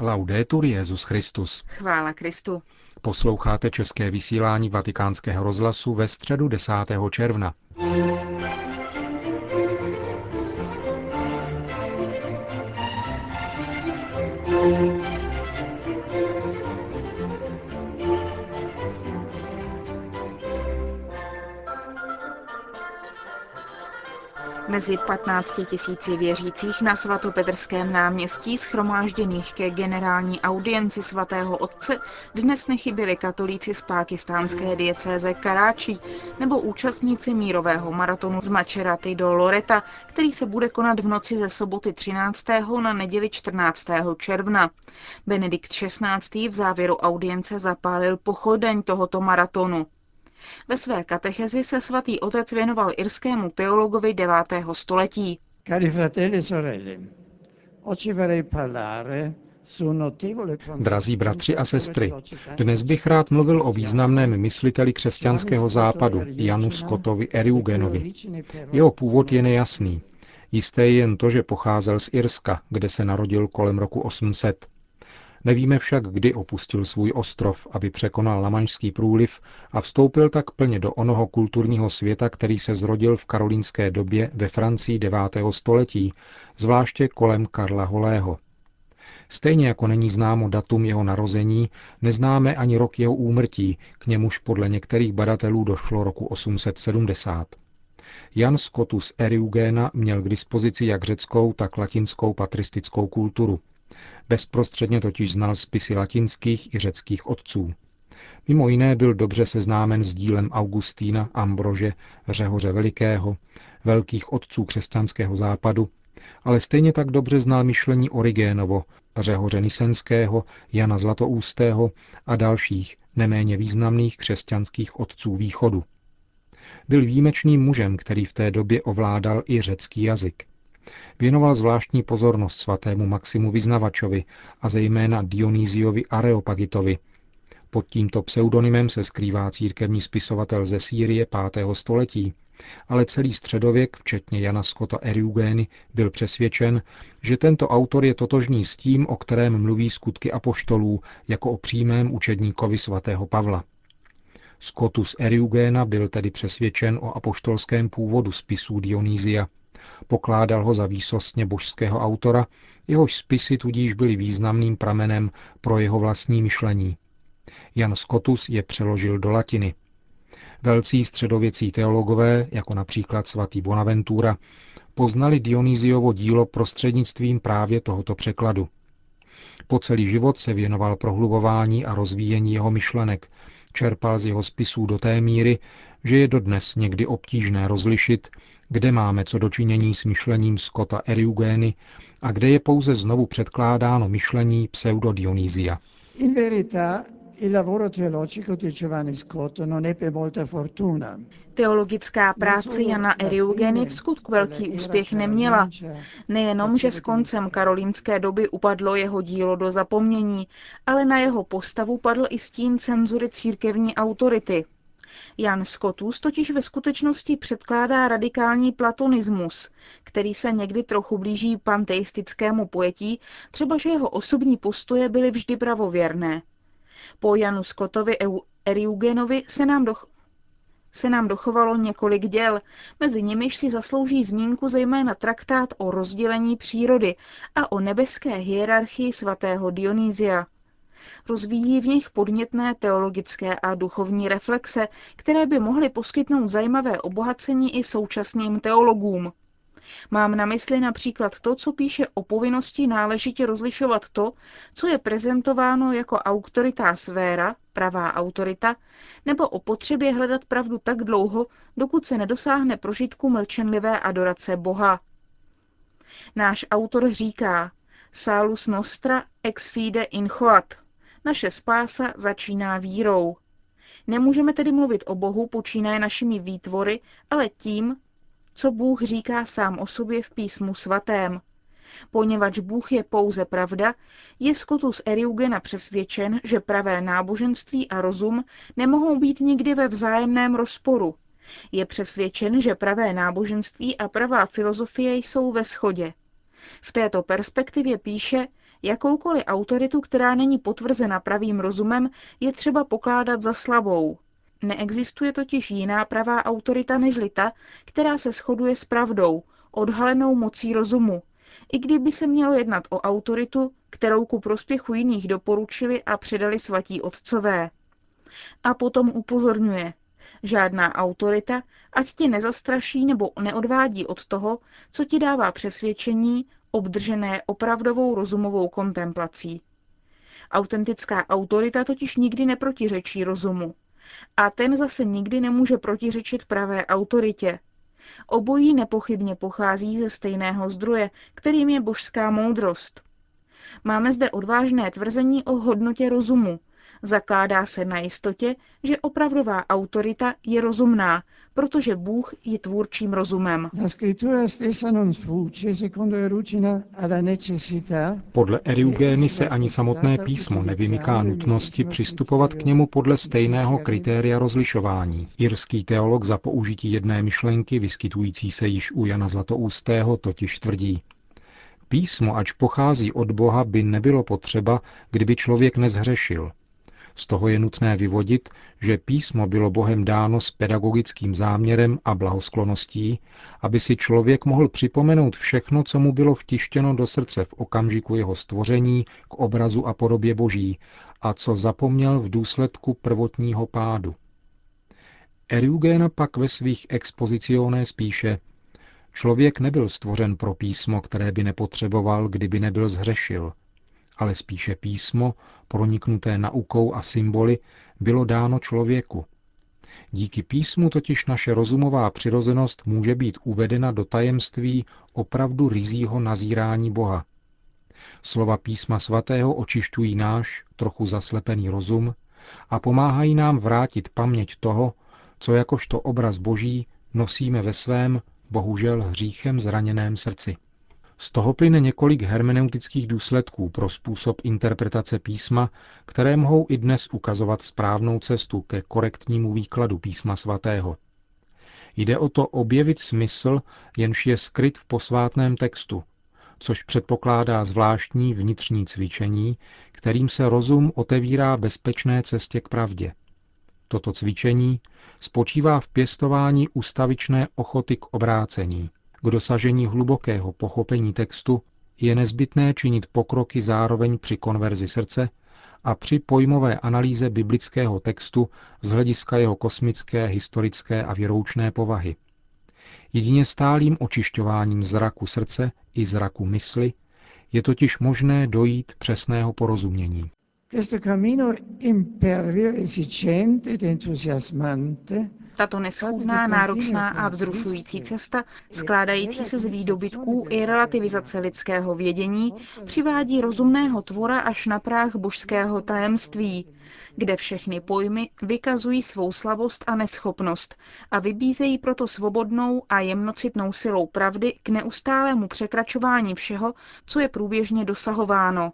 Laudetur Jezus Christus. Chvála Kristu. Posloucháte české vysílání Vatikánského rozhlasu ve středu 10. června. Mezi 15 tisíci věřících na svatopetrském náměstí schromážděných ke generální audienci svatého otce dnes nechyběli katolíci z pákistánské diecéze Karáči nebo účastníci mírového maratonu z Mačeraty do Loreta, který se bude konat v noci ze soboty 13. na neděli 14. června. Benedikt XVI. v závěru audience zapálil pochodeň tohoto maratonu. Ve své katechezi se svatý otec věnoval irskému teologovi 9. století. Cari fratelli e sorelle, oggi vorrei parlare Drazí bratři a sestry, dnes bych rád mluvil o významném mysliteli křesťanského západu, Janu Scottovi Eriugenovi. Jeho původ je nejasný. Jisté je jen to, že pocházel z Irska, kde se narodil kolem roku 800. Nevíme však, kdy opustil svůj ostrov, aby překonal Lamaňský průliv a vstoupil tak plně do onoho kulturního světa, který se zrodil v karolínské době ve Francii 9. století, zvláště kolem Karla Holého. Stejně jako není známo datum jeho narození, neznáme ani rok jeho úmrtí, k němuž podle některých badatelů došlo roku 870. Jan Scotus Eriugena měl k dispozici jak řeckou, tak latinskou patristickou kulturu – Bezprostředně totiž znal spisy latinských i řeckých otců. Mimo jiné byl dobře seznámen s dílem Augustína, Ambrože, Řehoře Velikého, velkých otců křesťanského západu, ale stejně tak dobře znal myšlení Origénovo, Řehoře Nisenského, Jana Zlatoústého a dalších neméně významných křesťanských otců východu. Byl výjimečným mužem, který v té době ovládal i řecký jazyk. Věnoval zvláštní pozornost svatému Maximu Vyznavačovi a zejména Dionýziovi Areopagitovi. Pod tímto pseudonymem se skrývá církevní spisovatel ze Sýrie 5. století, ale celý středověk, včetně Jana Skota Eriugény, byl přesvědčen, že tento autor je totožný s tím, o kterém mluví skutky apoštolů, jako o přímém učedníkovi svatého Pavla. Scotus Eriugéna byl tedy přesvědčen o apoštolském původu spisů Dionýzia – Pokládal ho za výsostně božského autora, jehož spisy tudíž byly významným pramenem pro jeho vlastní myšlení. Jan Scotus je přeložil do latiny. Velcí středověcí teologové, jako například svatý Bonaventura, poznali Dionýziovo dílo prostřednictvím právě tohoto překladu. Po celý život se věnoval prohlubování a rozvíjení jeho myšlenek, čerpal z jeho spisů do té míry, že je dodnes někdy obtížné rozlišit, kde máme co dočinění s myšlením Scotta Eriugény a kde je pouze znovu předkládáno myšlení pseudodionýzia. In verità, il lavoro teologico di Giovanni Scott non ebbe molta fortuna. Teologická práce Jana Eriugeny v skutku velký úspěch neměla. Nejenom, že s koncem karolínské doby upadlo jeho dílo do zapomnění, ale na jeho postavu padl i stín cenzury církevní autority. Jan Scotus totiž ve skutečnosti předkládá radikální platonismus, který se někdy trochu blíží panteistickému pojetí, třeba že jeho osobní postoje byly vždy pravověrné. Po Janu Scottovi Eriugenovi se nám, doch, se nám dochovalo několik děl, mezi nimiž si zaslouží zmínku zejména traktát o rozdělení přírody a o nebeské hierarchii svatého Dionýzia. Rozvíjí v nich podnětné teologické a duchovní reflexe, které by mohly poskytnout zajímavé obohacení i současným teologům. Mám na mysli například to, co píše o povinnosti náležitě rozlišovat to, co je prezentováno jako autoritá sféra, pravá autorita, nebo o potřebě hledat pravdu tak dlouho, dokud se nedosáhne prožitku mlčenlivé adorace Boha. Náš autor říká, Salus nostra ex fide in choat, naše spása začíná vírou. Nemůžeme tedy mluvit o Bohu počínaje našimi výtvory, ale tím, co Bůh říká sám o sobě v písmu svatém. Poněvadž Bůh je pouze pravda, je Scotus Eriugena přesvědčen, že pravé náboženství a rozum nemohou být nikdy ve vzájemném rozporu. Je přesvědčen, že pravé náboženství a pravá filozofie jsou ve shodě. V této perspektivě píše, Jakoukoliv autoritu, která není potvrzena pravým rozumem, je třeba pokládat za slabou. Neexistuje totiž jiná pravá autorita nežli ta, která se shoduje s pravdou, odhalenou mocí rozumu, i kdyby se mělo jednat o autoritu, kterou ku prospěchu jiných doporučili a předali svatí otcové. A potom upozorňuje, žádná autorita, ať tě nezastraší nebo neodvádí od toho, co ti dává přesvědčení, obdržené opravdovou rozumovou kontemplací. Autentická autorita totiž nikdy neprotiřečí rozumu. A ten zase nikdy nemůže protiřečit pravé autoritě. Obojí nepochybně pochází ze stejného zdroje, kterým je božská moudrost. Máme zde odvážné tvrzení o hodnotě rozumu, Zakládá se na jistotě, že opravdová autorita je rozumná, protože Bůh je tvůrčím rozumem. Podle Eriugény se ani samotné písmo nevymyká nutnosti přistupovat k němu podle stejného kritéria rozlišování. Irský teolog za použití jedné myšlenky, vyskytující se již u Jana Zlatoustého, totiž tvrdí, Písmo, ač pochází od Boha, by nebylo potřeba, kdyby člověk nezhřešil – z toho je nutné vyvodit, že písmo bylo Bohem dáno s pedagogickým záměrem a blahoskloností, aby si člověk mohl připomenout všechno, co mu bylo vtištěno do srdce v okamžiku jeho stvoření k obrazu a podobě Boží a co zapomněl v důsledku prvotního pádu. Eriugena pak ve svých expozicioné spíše Člověk nebyl stvořen pro písmo, které by nepotřeboval, kdyby nebyl zhřešil, ale spíše písmo, proniknuté naukou a symboly, bylo dáno člověku. Díky písmu totiž naše rozumová přirozenost může být uvedena do tajemství opravdu rizího nazírání Boha. Slova písma svatého očišťují náš, trochu zaslepený rozum a pomáhají nám vrátit paměť toho, co jakožto obraz Boží nosíme ve svém, bohužel hříchem zraněném srdci. Z toho plyne několik hermeneutických důsledků pro způsob interpretace písma, které mohou i dnes ukazovat správnou cestu ke korektnímu výkladu písma svatého. Jde o to objevit smysl, jenž je skryt v posvátném textu, což předpokládá zvláštní vnitřní cvičení, kterým se rozum otevírá bezpečné cestě k pravdě. Toto cvičení spočívá v pěstování ustavičné ochoty k obrácení – k dosažení hlubokého pochopení textu je nezbytné činit pokroky zároveň při konverzi srdce a při pojmové analýze biblického textu z hlediska jeho kosmické, historické a věroučné povahy. Jedině stálým očišťováním zraku srdce i zraku mysli je totiž možné dojít přesného porozumění. Questo cammino impervio, esigente ed entusiasmante tato neschůdná, náročná a vzrušující cesta, skládající se z výdobytků i relativizace lidského vědění, přivádí rozumného tvora až na práh božského tajemství, kde všechny pojmy vykazují svou slabost a neschopnost a vybízejí proto svobodnou a jemnocitnou silou pravdy k neustálému překračování všeho, co je průběžně dosahováno,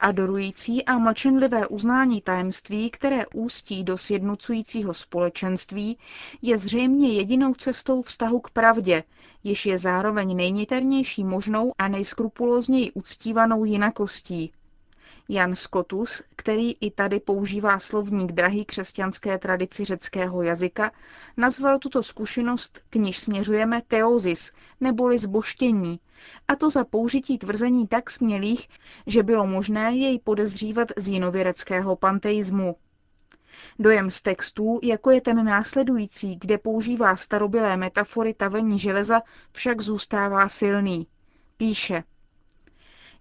Adorující a mlčenlivé uznání tajemství, které ústí do sjednocujícího společenství, je zřejmě jedinou cestou vztahu k pravdě, jež je zároveň nejniternější možnou a nejskrupulózněji uctívanou jinakostí, Jan Scotus, který i tady používá slovník drahý křesťanské tradici řeckého jazyka, nazval tuto zkušenost, k níž směřujeme teozis, neboli zboštění, a to za použití tvrzení tak smělých, že bylo možné jej podezřívat z jinověreckého panteismu. Dojem z textů, jako je ten následující, kde používá starobilé metafory tavení železa, však zůstává silný. Píše –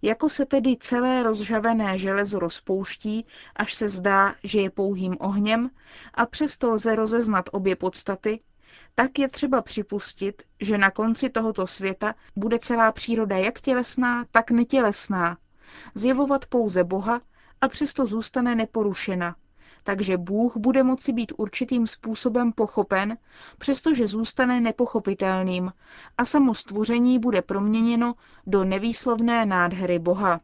jako se tedy celé rozžavené železo rozpouští, až se zdá, že je pouhým ohněm, a přesto lze rozeznat obě podstaty, tak je třeba připustit, že na konci tohoto světa bude celá příroda jak tělesná, tak netělesná, zjevovat pouze Boha a přesto zůstane neporušena, takže Bůh bude moci být určitým způsobem pochopen, přestože zůstane nepochopitelným a samo stvoření bude proměněno do nevýslovné nádhery Boha.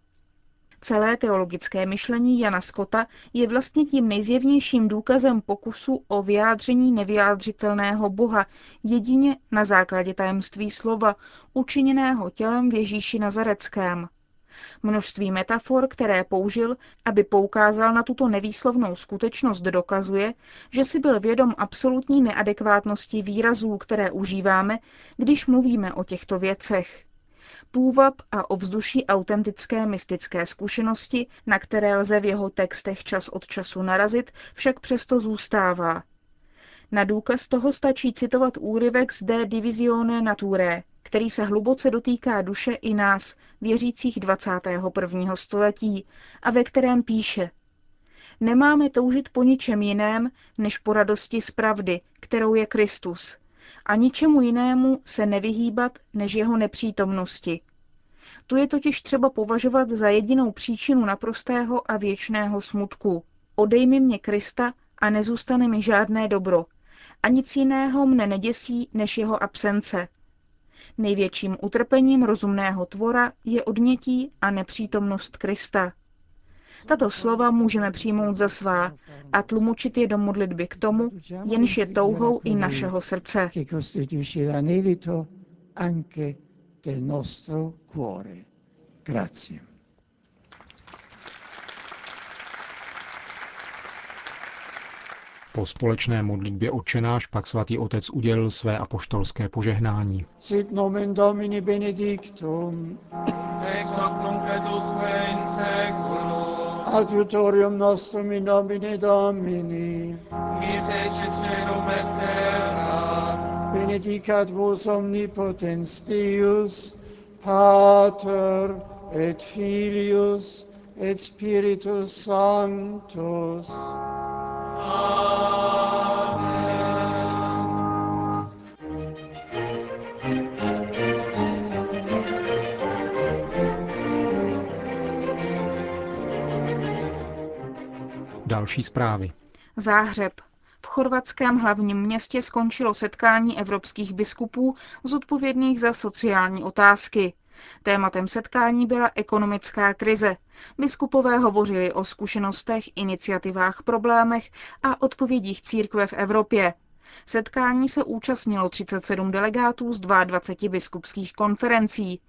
Celé teologické myšlení Jana Skota je vlastně tím nejzjevnějším důkazem pokusu o vyjádření nevyjádřitelného Boha jedině na základě tajemství slova, učiněného tělem v Ježíši Nazareckém. Množství metafor, které použil, aby poukázal na tuto nevýslovnou skutečnost, dokazuje, že si byl vědom absolutní neadekvátnosti výrazů, které užíváme, když mluvíme o těchto věcech. Půvab a ovzduší autentické mystické zkušenosti, na které lze v jeho textech čas od času narazit, však přesto zůstává. Na důkaz toho stačí citovat úryvek z De Divisione Naturae, který se hluboce dotýká duše i nás, věřících 21. století, a ve kterém píše Nemáme toužit po ničem jiném, než po radosti z pravdy, kterou je Kristus, a ničemu jinému se nevyhýbat, než jeho nepřítomnosti. Tu je totiž třeba považovat za jedinou příčinu naprostého a věčného smutku. Odej mi mě Krista a nezůstane mi žádné dobro. A nic jiného mne neděsí, než jeho absence. Největším utrpením rozumného tvora je odnětí a nepřítomnost Krista. Tato slova můžeme přijmout za svá a tlumočit je do modlitby k tomu, jenž je touhou i našeho srdce. Grazie. Po společné modlitbě očenáš pak svatý otec udělil své apoštolské požehnání. Sit nomen Domini benedictum. Ex hoc nunc et usque in seculo. Adiutorium nostrum in nomine Domini. Qui fecit celum et terra. Benedicat vos omnipotens Deus, Pater et Filius et Spiritus Sanctus. Další zprávy. Záhřeb. V chorvatském hlavním městě skončilo setkání evropských biskupů zodpovědných za sociální otázky. Tématem setkání byla ekonomická krize. Biskupové hovořili o zkušenostech, iniciativách, problémech a odpovědích církve v Evropě. Setkání se účastnilo 37 delegátů z 22 biskupských konferencí.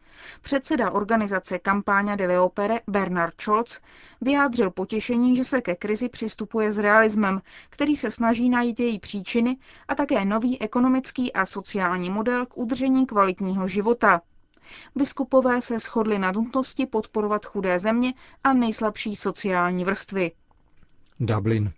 Předseda organizace Kampáňa de Leopere Bernard Scholz vyjádřil potěšení, že se ke krizi přistupuje s realismem, který se snaží najít její příčiny a také nový ekonomický a sociální model k udržení kvalitního života. Biskupové se shodli na nutnosti podporovat chudé země a nejslabší sociální vrstvy. Dublin.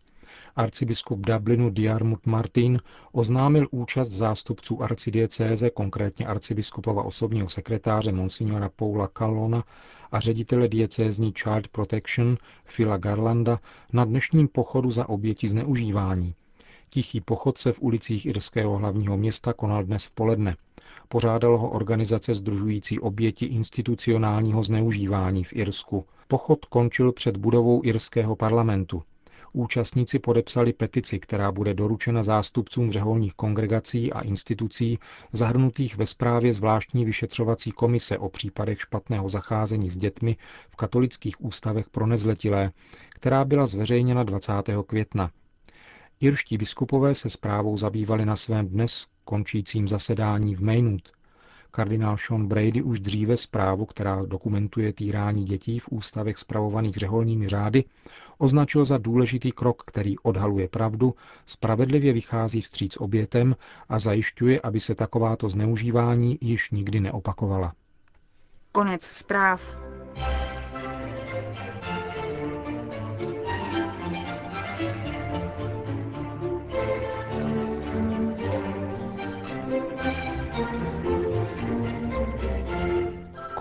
Arcibiskup Dublinu Diarmut Martin oznámil účast zástupců arcidiecéze, konkrétně arcibiskupova osobního sekretáře Monsignora Paula Callona a ředitele diecézní Child Protection Phila Garlanda na dnešním pochodu za oběti zneužívání. Tichý pochod se v ulicích irského hlavního města konal dnes v poledne. Pořádal ho organizace združující oběti institucionálního zneužívání v Irsku. Pochod končil před budovou irského parlamentu. Účastníci podepsali petici, která bude doručena zástupcům řeholních kongregací a institucí zahrnutých ve zprávě zvláštní vyšetřovací komise o případech špatného zacházení s dětmi v katolických ústavech pro nezletilé, která byla zveřejněna 20. května. Irští biskupové se zprávou zabývali na svém dnes končícím zasedání v Maynooth. Kardinál Sean Brady už dříve zprávu, která dokumentuje týrání dětí v ústavech spravovaných řeholními řády, označil za důležitý krok, který odhaluje pravdu, spravedlivě vychází vstříc obětem a zajišťuje, aby se takováto zneužívání již nikdy neopakovala. Konec zpráv.